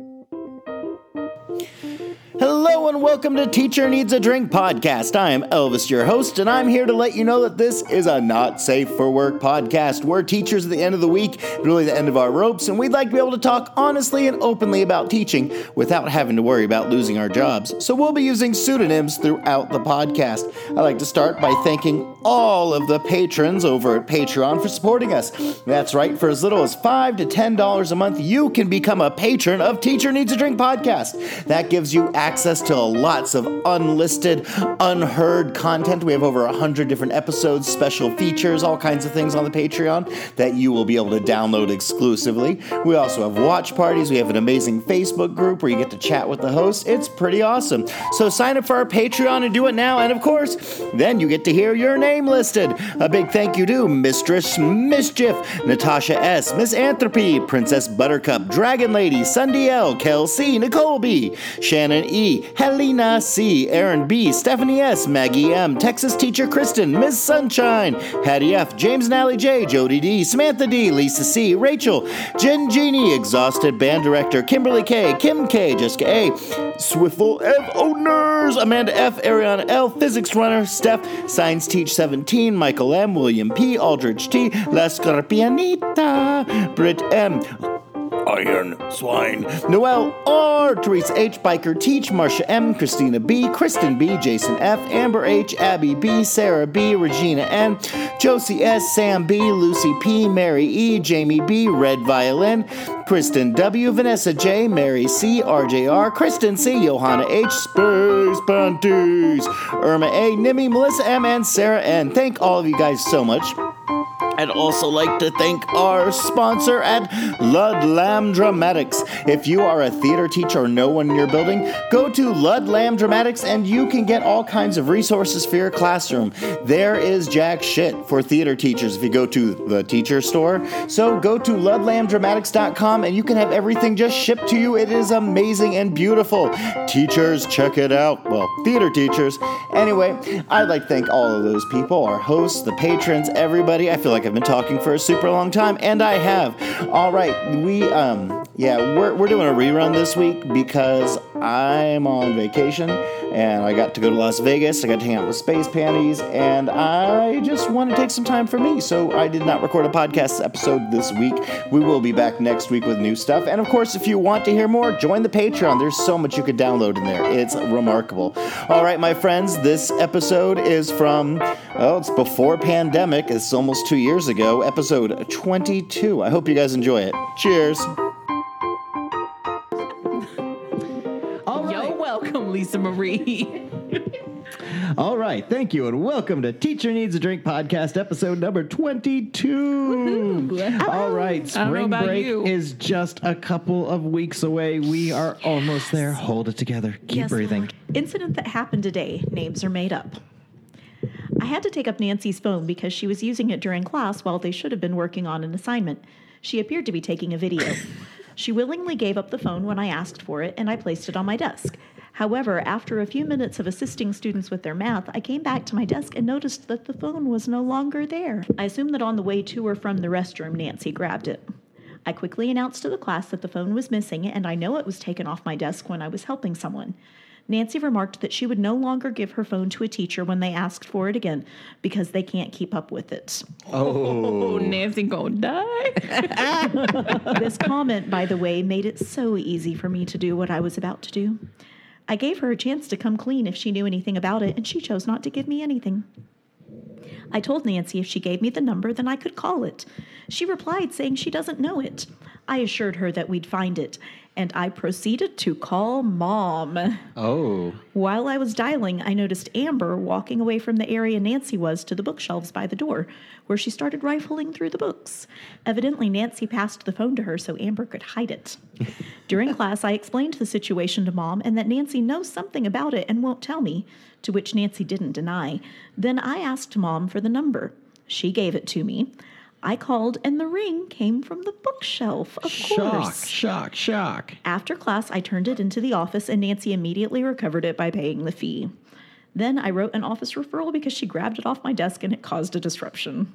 Música Hello and welcome to Teacher Needs a Drink podcast. I am Elvis, your host, and I'm here to let you know that this is a not safe for work podcast. We're teachers at the end of the week, really the end of our ropes, and we'd like to be able to talk honestly and openly about teaching without having to worry about losing our jobs. So we'll be using pseudonyms throughout the podcast. I'd like to start by thanking all of the patrons over at Patreon for supporting us. That's right, for as little as 5 to $10 a month, you can become a patron of Teacher Needs a Drink podcast. That gives you access to lots of unlisted, unheard content. We have over 100 different episodes, special features, all kinds of things on the Patreon that you will be able to download exclusively. We also have watch parties. We have an amazing Facebook group where you get to chat with the host. It's pretty awesome. So sign up for our Patreon and do it now. And of course, then you get to hear your name listed. A big thank you to Mistress Mischief, Natasha S., Miss Anthropy, Princess Buttercup, Dragon Lady, Sunday L, Kelsey, Nicole B, Shannon E, Helena C, Aaron B, Stephanie S, Maggie M, Texas teacher Kristen, Miss Sunshine, Hattie F, James and Allie J, Jody D, Samantha D, Lisa C, Rachel, Jen Genie, Exhausted Band Director, Kimberly K, Kim K, Jessica A, Swiffle F, Owners, Amanda F, Ariana L, Physics Runner, Steph, Science Teach 17, Michael M, William P, Aldrich T, La Scorpianita, Britt M, Iron Swine. Noel R. Teresa H. Biker Teach. Marsha M. Christina B. Kristen B. Jason F. Amber H. Abby B. Sarah B. Regina N. Josie S. Sam B. Lucy P. Mary E. Jamie B. Red Violin. Kristen W. Vanessa J. Mary C. RJR. Kristen C. Johanna H. Space Panties. Irma A. Nimi, Melissa M. And Sarah N. Thank all of you guys so much. I'd also like to thank our sponsor at Ludlam Dramatics. If you are a theater teacher or know one in your building, go to Ludlam Dramatics and you can get all kinds of resources for your classroom. There is jack shit for theater teachers if you go to the teacher store. So go to ludlamdramatics.com and you can have everything just shipped to you. It is amazing and beautiful. Teachers, check it out. Well, theater teachers. Anyway, I'd like to thank all of those people, our hosts, the patrons, everybody. I feel like I've been talking for a super long time, and I have. All right, we um yeah, we're we're doing a rerun this week because I'm on vacation and I got to go to Las Vegas. I got to hang out with Space Panties, and I just want to take some time for me. So I did not record a podcast episode this week. We will be back next week with new stuff. And of course, if you want to hear more, join the Patreon. There's so much you could download in there. It's remarkable. All right, my friends, this episode is from oh, it's before pandemic. It's almost two years ago. Episode 22. I hope you guys enjoy it. Cheers. Lisa Marie. All right. Thank you. And welcome to Teacher Needs a Drink podcast, episode number 22. Woohoo. All right. I don't know Spring about break you. is just a couple of weeks away. We are almost there. Hold it together. Keep Yes, breathing. Lord. Incident that happened today. Names are made up. I had to take up Nancy's phone because she was using it during class while they should have been working on an assignment. She appeared to be taking a video. she willingly gave up the phone when I asked for it, and I placed it on my desk. However, after a few minutes of assisting students with their math, I came back to my desk and noticed that the phone was no longer there. I assumed that on the way to or from the restroom, Nancy grabbed it. I quickly announced to the class that the phone was missing, and I know it was taken off my desk when I was helping someone. Nancy remarked that she would no longer give her phone to a teacher when they asked for it again because they can't keep up with it. Oh, Nancy gonna die. This comment, by the way, made it so easy for me to do what I was about to do. I gave her a chance to come clean if she knew anything about it, and she chose not to give me anything. I told Nancy if she gave me the number, then I could call it. She replied saying she doesn't know it. I assured her that we'd find it, and I proceeded to call mom. Oh. While I was dialing, I noticed Amber walking away from the area Nancy was to the bookshelves by the door, where she started rifling through the books. Evidently, Nancy passed the phone to her so Amber could hide it. During class, I explained the situation to mom and that Nancy knows something about it and won't tell me, to which Nancy didn't deny. Then I asked mom for the number. She gave it to me. I called, and the ring came from the bookshelf, of Shock, course. shock, shock. Shock. After class, I turned it into the office, and Nancy immediately recovered it by paying the fee. Then I wrote an office referral because she grabbed it off my desk and it caused a disruption.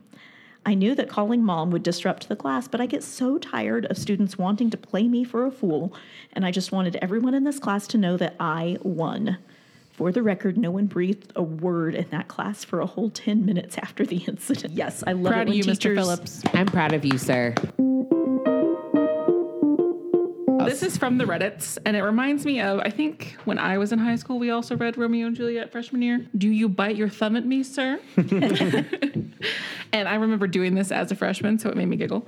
I knew that calling mom would disrupt the class, but I get so tired of students wanting to play me for a fool, and I just wanted everyone in this class to know that I won. For the record, no one breathed a word in that class for a whole 10 minutes after the incident. Yes, I love Proud it of when you, Mr. Phillips. I'm proud of you, sir. This is from the Reddits, and it reminds me of I think when I was in high school, we also read Romeo and Juliet freshman year. Do you bite your thumb at me, sir? and I remember doing this as a freshman, so it made me giggle.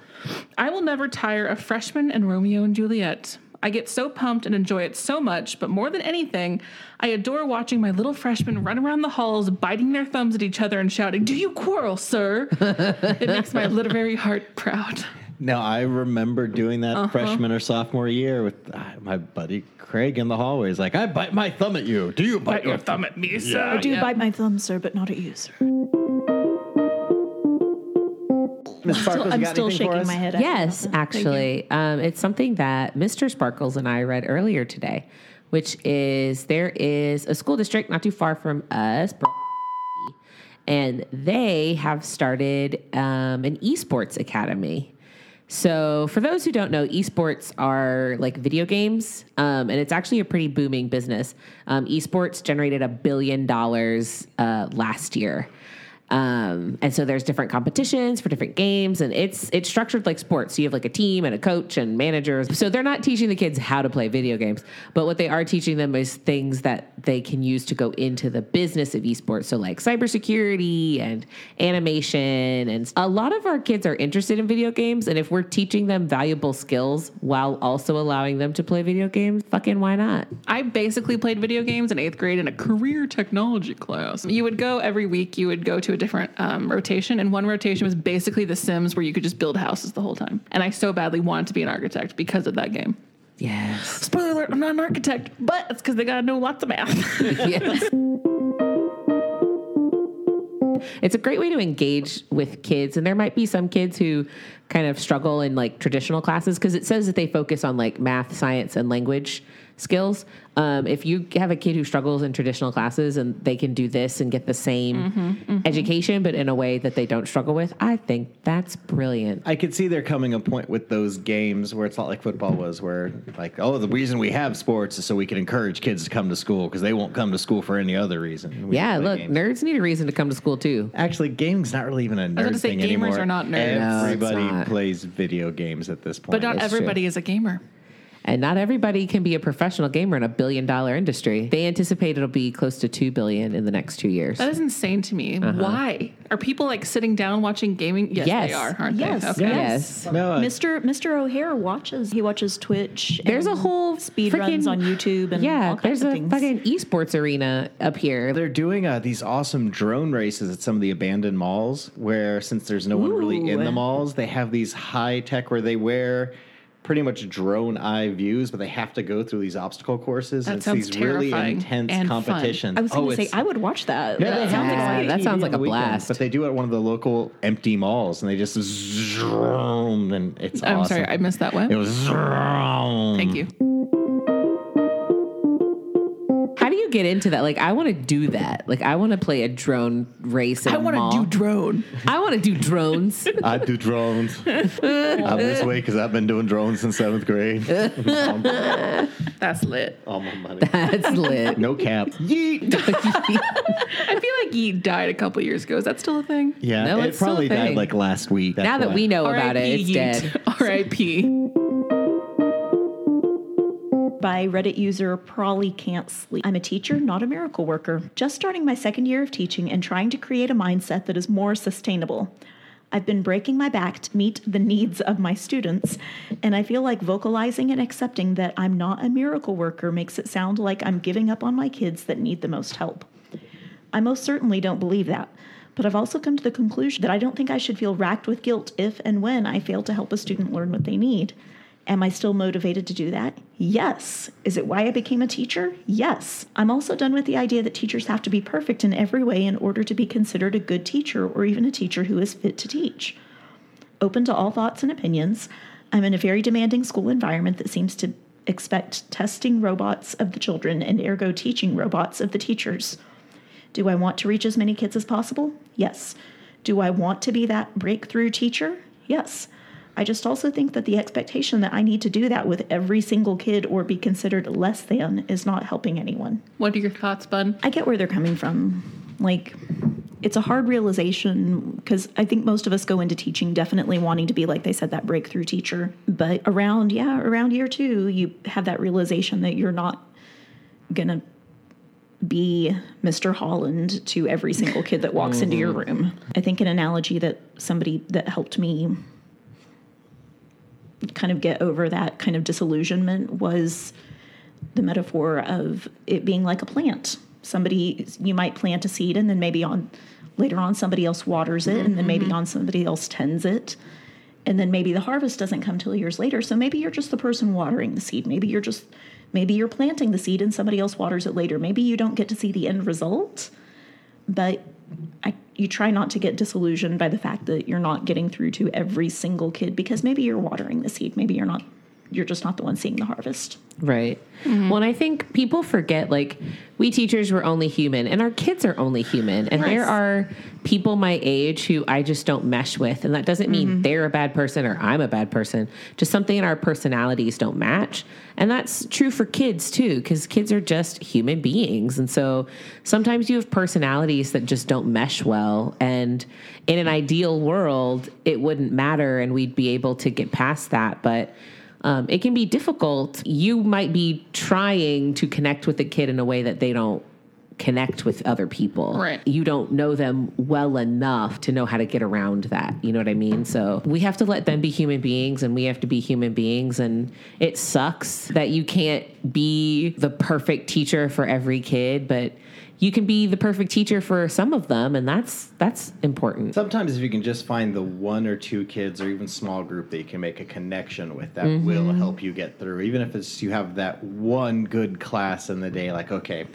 I will never tire of freshman and Romeo and Juliet. I get so pumped and enjoy it so much, but more than anything, I adore watching my little freshmen run around the halls, biting their thumbs at each other and shouting, Do you quarrel, sir? it makes my literary heart proud. Now I remember doing that Uh-huh. freshman or sophomore year with uh, my buddy Craig in the hallways. Like, I bite my thumb at you. Do you bite, Bite your thumb at me, sir. I do Yeah. bite my thumb, sir, but not at you, sir. Miss Sparkles, you I'm still anything for shaking us? my head. Yes, actually. Um, it's something that Mr. Sparkles and I read earlier today, which is there is a school district not too far from us, and they have started um, an esports academy. So, for those who don't know, esports are like video games, um, and it's actually a pretty booming business. Um, esports generated a billion dollars uh, last year. Um, and so there's different competitions for different games, and it's it's structured like sports. So you have like a team and a coach and managers. So they're not teaching the kids how to play video games, but what they are teaching them is things that they can use to go into the business of esports. So like cybersecurity and animation, and a lot of our kids are interested in video games. And if we're teaching them valuable skills while also allowing them to play video games, fucking why not? I basically played video games in eighth grade in a career technology class. You would go every week, you would go to a different um, rotation, and one rotation was basically The Sims, where you could just build houses the whole time. And I so badly wanted to be an architect because of that game. Yes. Spoiler alert, I'm not an architect, but it's because they gotta know lots of math. yes. It's a great way to engage with kids, and there might be some kids who kind of struggle in like traditional classes because it says that they focus on like math, science, and language skills. Um, if you have a kid who struggles in traditional classes and they can do this and get the same education, but in a way that they don't struggle with, I think that's brilliant. I could see there coming a point with those games where it's not like football was, where like, oh, the reason we have sports is so we can encourage kids to come to school because they won't come to school for any other reason. We yeah, look, games. nerds need a reason to come to school too. Actually, gaming's not really even a nerd gonna say thing gamers anymore. are not nerds. No, Everybody not. plays video games at this point. but not That's true. everybody is a gamer. And not everybody can be a professional gamer in a billion dollar industry. They anticipate it'll be close to 2 billion in the next 2 years. That is insane to me. Why? Are people like sitting down watching gaming? Yes, Yes. they are, aren't Yes. they? Okay. yes. no, uh, Mr. Mr. O'Hare watches. He watches Twitch. There's a whole speed freaking- runs on YouTube and Yeah, all kinds there's of a things. fucking esports arena up here. They're doing uh, these awesome drone races at some of the abandoned malls where, since there's no one really in the malls, they have these high tech where they wear pretty much drone eye views, but they have to go through these obstacle courses. That and it's sounds these really terrifying intense and fun. I was going Oh, to say I would watch that. Yeah, that sounds Yeah, exciting. that sounds like a weekends, blast. But they do it at one of the local empty malls, and they just zoom, and it's. I'm awesome. sorry, I missed that one. It was. zoom. Thank you. Get into that? Like I want to do that. Like I want to play a drone race in I a want to do drone. I want to do drones. I do drones. I'm this way because I've been doing drones since seventh grade. That's lit. All my money. That's lit. No cap. Yeet. I feel like he died a couple years ago. Is that still a thing? Yeah, No, it it's still a probably died thing. like last week. now that we know about it, it's dead. R.I.P. by Reddit user Probably Can't Sleep. I'm a teacher, not a miracle worker. Just starting my second year of teaching and trying to create a mindset that is more sustainable. I've been breaking my back to meet the needs of my students, and I feel like vocalizing and accepting that I'm not a miracle worker makes it sound like I'm giving up on my kids that need the most help. I most certainly don't believe that, but I've also come to the conclusion that I don't think I should feel racked with guilt if and when I fail to help a student learn what they need. Am I still motivated to do that? Yes. Is it why I became a teacher? Yes. I'm also done with the idea that teachers have to be perfect in every way in order to be considered a good teacher or even a teacher who is fit to teach. Open to all thoughts and opinions, I'm in a very demanding school environment that seems to expect testing robots of the children and ergo teaching robots of the teachers. Do I want to reach as many kids as possible? Yes. Do I want to be that breakthrough teacher? Yes. I just also think that the expectation that I need to do that with every single kid or be considered less than is not helping anyone. What are your thoughts, Bud? I get where they're coming from. Like, it's a hard realization because I think most of us go into teaching definitely wanting to be, like they said, that breakthrough teacher. But around, yeah, around year two, you have that realization that you're not going to be Mr. Holland to every single kid that walks into your mm-hmm. room. I think an analogy that somebody that helped me kind of get over that kind of disillusionment was the metaphor of it being like a plant. Somebody you might plant a seed and then maybe on later on somebody else waters it and then maybe mm-hmm. on somebody else tends it. And then maybe the harvest doesn't come till years later. So maybe you're just the person watering the seed. Maybe you're just maybe you're planting the seed and somebody else waters it later. Maybe you don't get to see the end result. But I, you try not to get disillusioned by the fact that you're not getting through to every single kid because maybe you're watering the seed. Maybe you're not you're just not the one seeing the harvest. Right. Mm-hmm. Well, and I think people forget like we teachers were only human and our kids are only human. And there are people my age who I just don't mesh with. And that doesn't mean mm-hmm. they're a bad person or I'm a bad person. Just something in our personalities don't match. And that's true for kids too, because kids are just human beings. And so sometimes you have personalities that just don't mesh well. And in an ideal world, it wouldn't matter and we'd be able to get past that. But um, it can be difficult. You might be trying to connect with the kid in a way that they don't connect with other people. Right. You don't know them well enough to know how to get around that. You know what I mean? So we have to let them be human beings and we have to be human beings. And it sucks that you can't be the perfect teacher for every kid, but you can be the perfect teacher for some of them and that's that's important. Sometimes if you can just find the one or two kids or even small group that you can make a connection with, that mm-hmm. will help you get through. Even if it's you have that one good class in the day, like okay,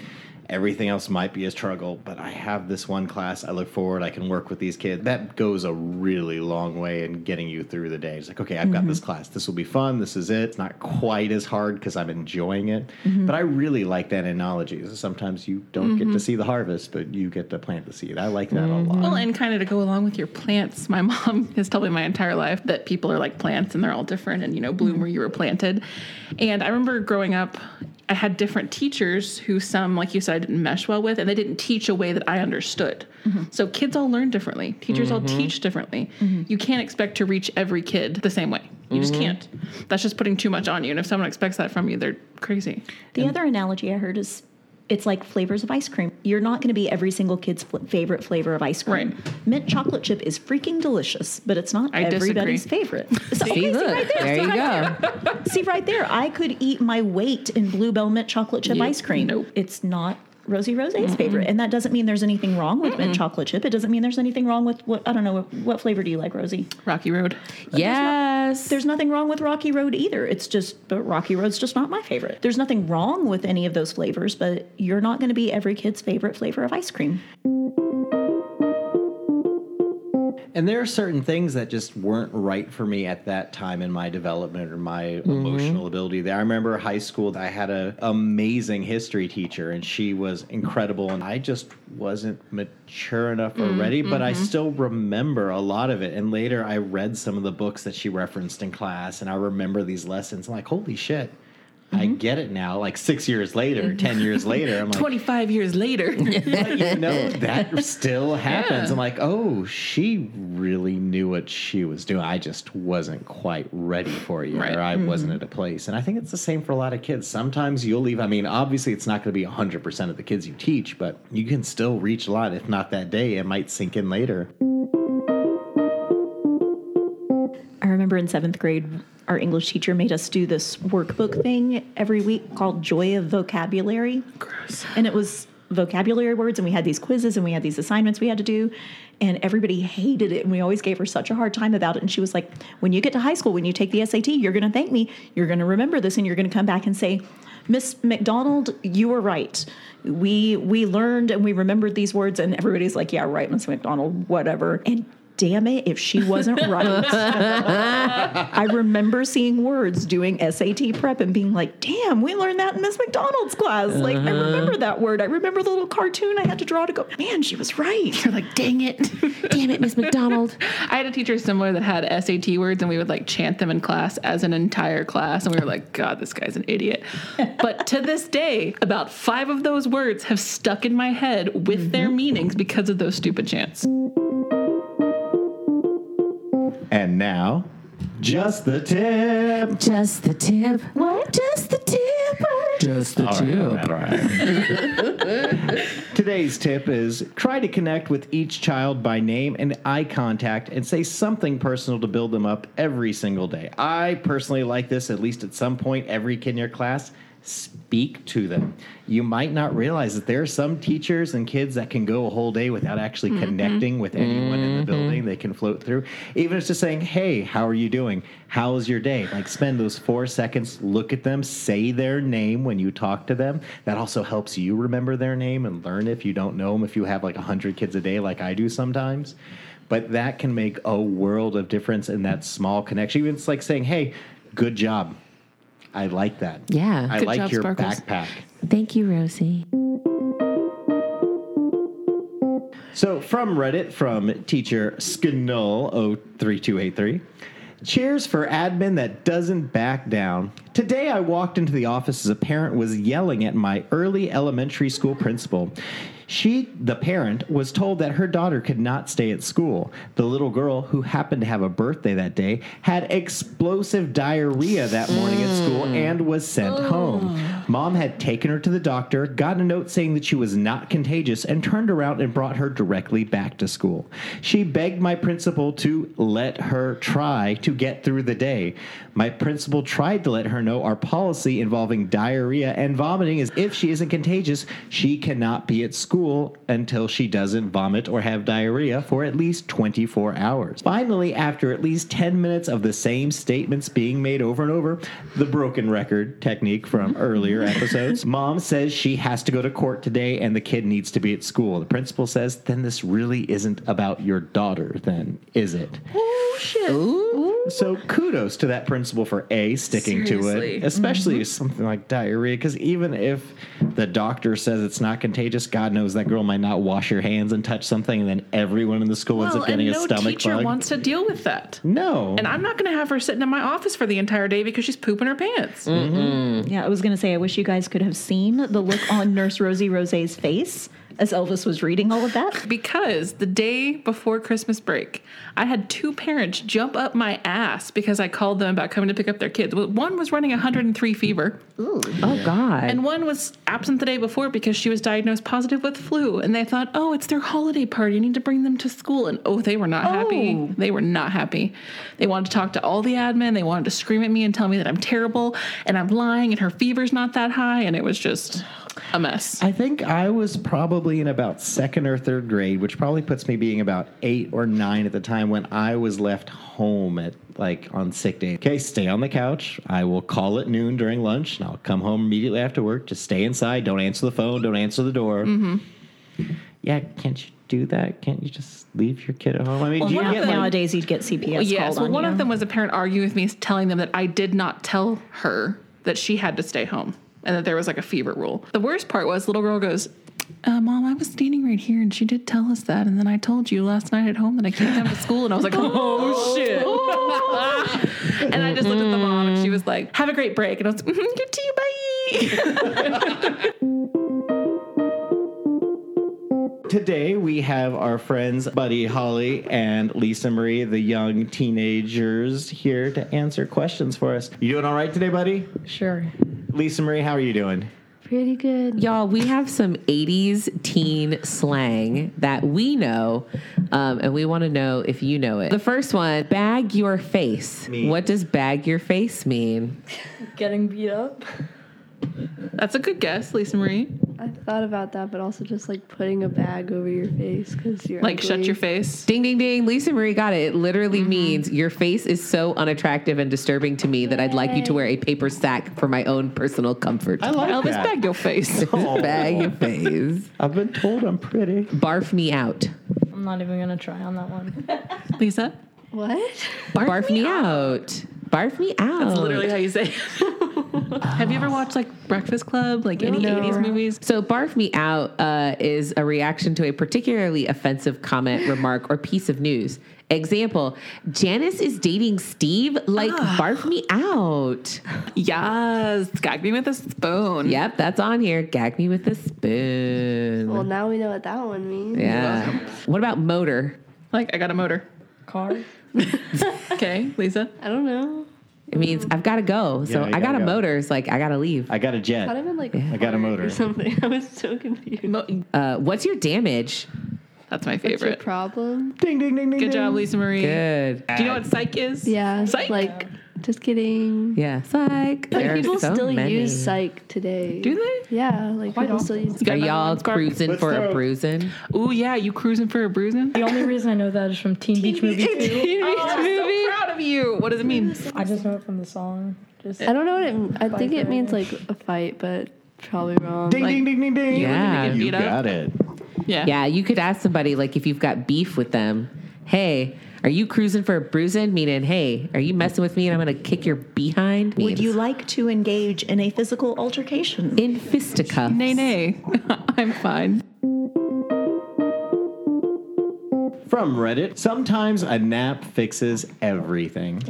everything else might be a struggle, but I have this one class. I look forward. I can work with these kids. That goes a really long way in getting you through the day. It's like okay, I've got mm-hmm. this class. This will be fun. This is it. It's not quite as hard because I'm enjoying it. Mm-hmm. But I really like that analogy. Sometimes you don't get to mm-hmm. see the harvest, but you get to plant the seed. I like that a lot. Well, and kind of to go along with your plants, my mom has told me my entire life that people are like plants and they're all different and, you know, bloom where you were planted. And I remember growing up, I had different teachers who some, like you said, I didn't mesh well with, and they didn't teach a way that I understood. Mm-hmm. So kids all learn differently. Teachers all mm-hmm. teach differently. Mm-hmm. You can't expect to reach every kid the same way. You just can't. That's just putting too much on you. And if someone expects that from you, they're crazy. The other analogy I heard is it's like flavors of ice cream. You're not going to be every single kid's fl- favorite flavor of ice cream. Right. Mint chocolate chip is freaking delicious, but it's not I everybody's disagree. favorite. So, See, okay, see look, right there. there see you right go. there. See right there. I could eat my weight in Bluebell mint chocolate chip ice cream. nope. It's not Rosie Rose's favorite, mm-hmm. and that doesn't mean there's anything wrong with mint chocolate chip. It doesn't mean there's anything wrong with what I don't know. What, what flavor do you like, Rosie? Rocky Road. Yes. There's nothing wrong with Rocky Road either. It's just, but Rocky Road's just not my favorite. There's nothing wrong with any of those flavors, but you're not going to be every kid's favorite flavor of ice cream. And there are certain things that just weren't right for me at that time in my development or my mm-hmm. emotional ability. There, I remember high school. I had a amazing history teacher, and she was incredible. And I just wasn't mature enough or ready, mm-hmm. but I mm-hmm. still remember a lot of it. And later, I read some of the books that she referenced in class, and I remember these lessons. I'm like, holy shit. I mm-hmm. get it now. Like six years later, mm-hmm. ten years later, I'm like, 25 years later. but you know that still happens. Yeah. I'm like, oh, she really knew what she was doing. I just wasn't quite ready for you, Right. or I wasn't mm-hmm. at a place. And I think it's the same for a lot of kids. Sometimes you'll leave. I mean, obviously, it's not going to be 100 percent of the kids you teach, but you can still reach a lot. If not that day, it might sink in later. I remember in seventh grade, our English teacher made us do this workbook thing every week called Joy of Vocabulary. Gross. And it was vocabulary words, and we had these quizzes and we had these assignments we had to do. And everybody hated it. And we always gave her such a hard time about it. And she was like, When you get to high school, when you take the SAT, you're going to thank me. You're going to remember this, and you're going to come back and say, Miss McDonald, you were right. We we learned and we remembered these words, and everybody's like, Yeah, right, Miss McDonald, whatever. And damn it if she wasn't right. I remember seeing words doing SAT prep and being like, damn, we learned that in Miss McDonald's class. Like, I uh-huh. remember that word. I remember the little cartoon I had to draw to go, man, she was right. You're like, dang it. Damn it, Miss McDonald. I had a teacher similar that had SAT words, and we would like chant them in class as an entire class, and we were like, God, this guy's an idiot. but to this day, about five of those words have stuck in my head with their mm-hmm. meanings because of those stupid chants. Now, just the tip. Just the tip. What? Just the tip. Just the All right, all right. Today's tip is try to connect with each child by name and eye contact and say something personal to build them up every single day. I personally like this at least at some point every kid in your class. Speak to them. You might not realize that there are some teachers and kids that can go a whole day without actually mm-hmm. connecting with anyone in the mm-hmm. building. They can float through. Even if it's just saying, Hey, how are you doing? How's your day? Like spend those four seconds, look at them, say their name when you talk to them. That also helps you remember their name and learn if you don't know them, if you have like 100 kids a day, like I do sometimes. But that can make a world of difference in that small connection. Even it's like saying, Hey, good job. I like that. Yeah. I Good like job, your Sparkles. backpack. Thank you, Rosie. So from Reddit, from teacher Sknull03283. Cheers for admin that doesn't back down. Today I walked into the office as a parent was yelling at my early elementary school principal. She, the parent, was told that her daughter could not stay at school. The little girl, who happened to have a birthday that day, had explosive diarrhea that morning at school mm. and was sent home. Mom had taken her to the doctor, got a note saying that she was not contagious, and turned around and brought her directly back to school. She begged my principal to let her try to get through the day. My principal tried to let her know our policy involving diarrhea and vomiting is if she isn't contagious, she cannot be at school until she doesn't vomit or have diarrhea for at least 24 hours. Finally, after at least 10 minutes of the same statements being made over and over, the broken record technique from earlier episodes, mom says she has to go to court today and the kid needs to be at school. The principal says, then this really isn't about your daughter, then, is it? Oh, shit. So kudos to that principal for a sticking to it, mm-hmm. especially something like diarrhea. Because even if the doctor says it's not contagious, God knows that girl might not wash her hands and touch something, and then everyone in the school ends Well, up and getting no a stomach teacher bug. wants to deal with that. no, And I'm not going to have her sitting in my office for the entire day because she's pooping her pants. Yeah, I was going to say, I wish you guys could have seen the look on Nurse Rosie Rose's face as Elvis was reading all of that. Because the day before Christmas break, I had two parents jump up my ass because I called them about coming to pick up their kids. One was running 103 fever, Oh, God. and one was absent the day before because she was diagnosed positive with flu. And they thought, oh, it's their holiday party. You need to bring them to school. And oh, they were not happy. Oh. They were not happy. They wanted to talk to all the admin. They wanted to scream at me and tell me that I'm terrible and I'm lying and her fever's not that high. And it was just oh, a mess. I think I was probably in about second or third grade, which probably puts me being about eight or nine at the time when I was left home at like on sick day. Okay, stay on the couch. I will call at noon during lunch, and I'll come home immediately after work. Just stay inside. Don't answer the phone. Don't answer the door. Mm-hmm. Yeah, can't you do that? Can't you just leave your kid at home? I mean, do you one of get them- like, Nowadays, you'd get CPS Well, yes. called Well, on one you. of them was a parent arguing with me, telling them that I did not tell her that she had to stay home and that there was like a fever rule. The worst part was little girl goes, uh, "Mom, I was standing right here and she did tell us that, and then I told you last night at home that I can't come to school." And I was like, "Oh shit!" and I just looked at the mom and she was like, "Have a great break," and I was, like, "Good to you, bye." Today we have our friends Buddy Holly and Lisa Marie, the young teenagers, here to answer questions for us. You doing all right today, Buddy? Sure. Lisa Marie, how are you doing? Pretty good. Y'all, we have some 80s teen slang that we know, um, and we want to know if you know it. The first one, bag your face. Mean. What does bag your face mean? Getting beat up. That's a good guess, Lisa Marie. I thought about that, but also just like putting a bag over your face because you're Like, shut your face. Ding, ding, ding. Lisa Marie got it. It literally mm-hmm. means your face is so unattractive and disturbing to me that I'd like you to wear a paper sack for my own personal comfort. I like Elvis, that. bag your face. Oh, Bag your face. I've been told I'm pretty. Barf me out. I'm not even gonna try on that one. Lisa, What? Barf, me out. Barf me out. that's literally how you say. it. Have you ever watched like Breakfast Club, like any No. '80s movies? So, barf me out uh, is a reaction to a particularly offensive comment, remark, or piece of news. Example Janice is dating Steve. Like, barf me out. Yes, gag me with a spoon. Yep, that's on here. Gag me with a spoon. Well, now we know what that one means. yeah. What about motor? Like I got a motor. Car. Okay, Lisa. I don't know. It means I've got to go. So Yeah, you I got gotta a go. motor. It's like I got to leave. I got a jet. thought it meant like I got a fart motor. or something. I was so confused. Mo- Uh, what's your damage? That's my What's your favorite. problem? Ding ding ding ding. Good job. Lisa Marie. Good. Do you know what psych is? Yeah. Psych. Like, just kidding. Yeah. Psych. Like There people so still many. use psych today. Do they? Yeah, like people still use. Are y'all cruising for a bruising? Ooh yeah, you cruising for a bruising? The only reason I know that is from Teen Beach Movie 2. Oh, I'm so proud of you. What does it mean? I just know it from the song. Just I don't know what it. I think it means like a fight, but probably wrong. Ding Like, ding ding ding ding. Yeah. get You beat up? got it. Yeah. Yeah, you could ask somebody like if you've got beef with them. Hey, are you cruising for a bruising? Meaning, hey, are you messing with me and I'm gonna kick your behind? Would you like to engage in a physical altercation? in fisticuffs? Nay nay. I'm fine. From Reddit, sometimes a nap fixes everything.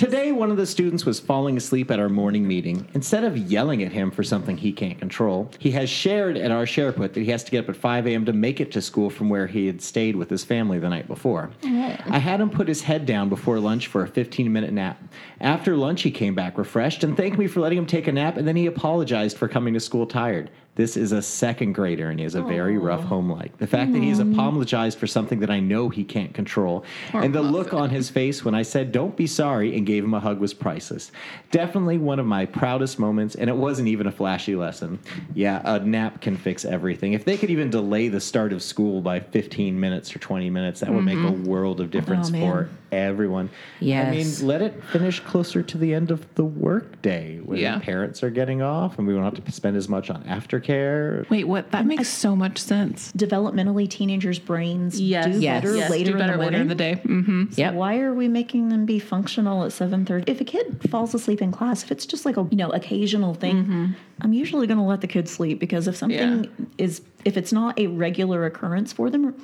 Today, one of the students was falling asleep at our morning meeting. Instead of yelling at him for something he can't control, he has shared at our SharePut that he has to get up at 5 a.m. to make it to school from where he had stayed with his family the night before. I had him put his head down before lunch for a 15 minute nap. After lunch, he came back refreshed and thanked me for letting him take a nap, and then he apologized for coming to school tired. This is a second grader and he has a very rough home life. The fact that he's apologized for something that I know he can't control and the look on his face when I said, Don't be sorry, and gave him a hug was priceless. Definitely one of my proudest moments, and it wasn't even a flashy lesson. Yeah, a nap can fix everything. If they could even delay the start of school by 15 minutes or 20 minutes, that would make a world of difference Oh, for everyone. Yeah. I mean, let it finish closer to the end of the workday when Yeah. parents are getting off and we won't have to spend as much on aftercare. Wait, what? That makes so much sense. Developmentally, teenagers' brains do Yes. better Yes, later do better in the later in the day. Mm-hmm. Yep. Why are we making them be functional at 7:30? If a kid falls asleep in class, if it's just like a, you know, occasional thing, mm-hmm. I'm usually going to let the kid sleep because if something is if it's not a regular occurrence for them,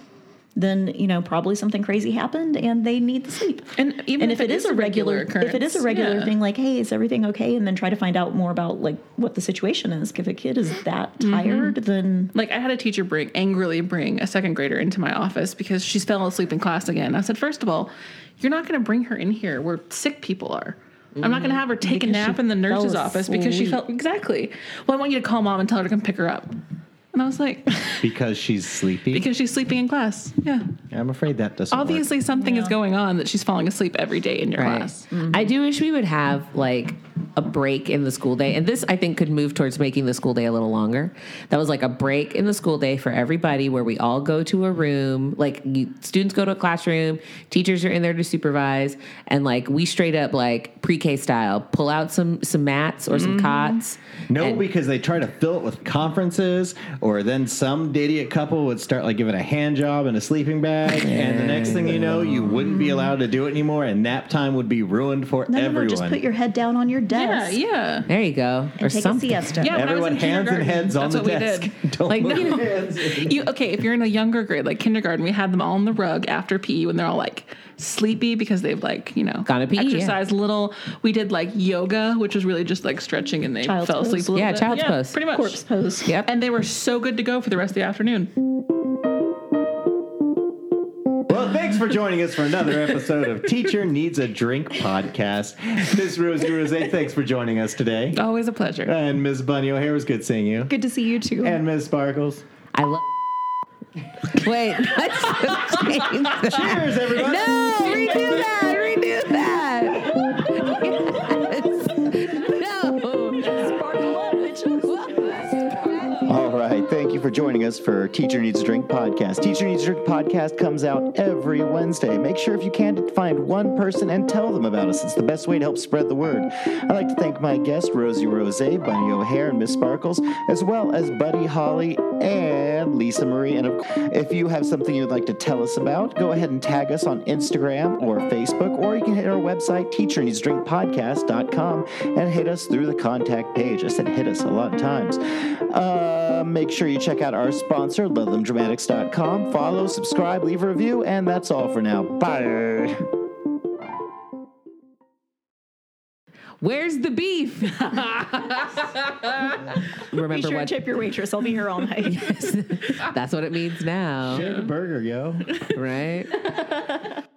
then, you know, probably something crazy happened and they need the sleep. And even and if if, it it is a regular, if it is a regular yeah. thing like, hey, is everything okay? And then try to find out more about like what the situation is. If a kid is that mm-hmm. tired, then Like I had a teacher bring angrily bring a second grader into my office because she's fell asleep in class again. I said, first of all, you're not going to bring her in here where sick people are. I'm not going to have her take a nap in the nurse's office because she felt exactly. Well, I want you to call mom and tell her to come pick her up. And I was like, Because she's sleepy. because she's sleeping in class. Yeah. I'm afraid that doesn't work. Obviously, something is going on that she's falling asleep every day in your Right. class. I do wish we would have like a break in the school day. And this, I think, could move towards making the school day a little longer. That was like a break in the school day for everybody where we all go to a room. Like you, students go to a classroom, teachers are in there to supervise. And like we straight up, like pre K style, pull out some, some mats or some mm-hmm. cots. No, and- because they try to fill it with conferences, or then some idiot couple would start like giving a hand job and a sleeping bag, and the next thing you know, you wouldn't be allowed to do it anymore, and nap time would be ruined for no, no, everyone. no, just put your head down on your desk yeah. Yeah. There you go. or take something. a siesta. Yeah, when I was Everyone hands and heads on that's the what we desk. did. Don't Like, move no. your hands. You okay? If you're in a younger grade, like kindergarten, we had them all on the rug after PE when they're all like sleepy because they've like you know got to PE, yeah. a little. We did like yoga, which was really just like stretching, and they Child's fell asleep pose. a little Yeah, bit. child's pose. pretty much. Corpse pose. Yep. And they were so good to go for the rest of the afternoon. For joining us for another episode of Teacher Needs a Drink podcast. Miss Rosie Rose, thanks for joining us today. Always a pleasure. And Miss Bunny O'Hare, was good seeing you. Good to see you too. And Miss Sparkles. I love. Wait, let's change that. Cheers, everybody. No, redo that. Redo that. For joining us for Teacher Needs a Drink podcast. Teacher Needs a Drink podcast comes out every Wednesday. Make sure if you can to find one person and tell them about us. It's the best way to help spread the word. I'd like to thank my guests, Rosie Rose, Bunny O'Hare, and Miss Sparkles, as well as Buddy Holly and Lisa Marie. And if you have something you'd like to tell us about, go ahead and tag us on Instagram or Facebook, or you can hit our website, teacherneedsdrinkpodcast.com, and hit us through the contact page. I said hit us a lot of times. Uh, make sure you check out our sponsor, lovethemdramatics.com. Follow, subscribe, leave a review, and that's all for now. Bye. Where's the beef? Be Remember sure to what? tip your waitress. I'll be here all night. That's what it means now, Share the burger, yo. right?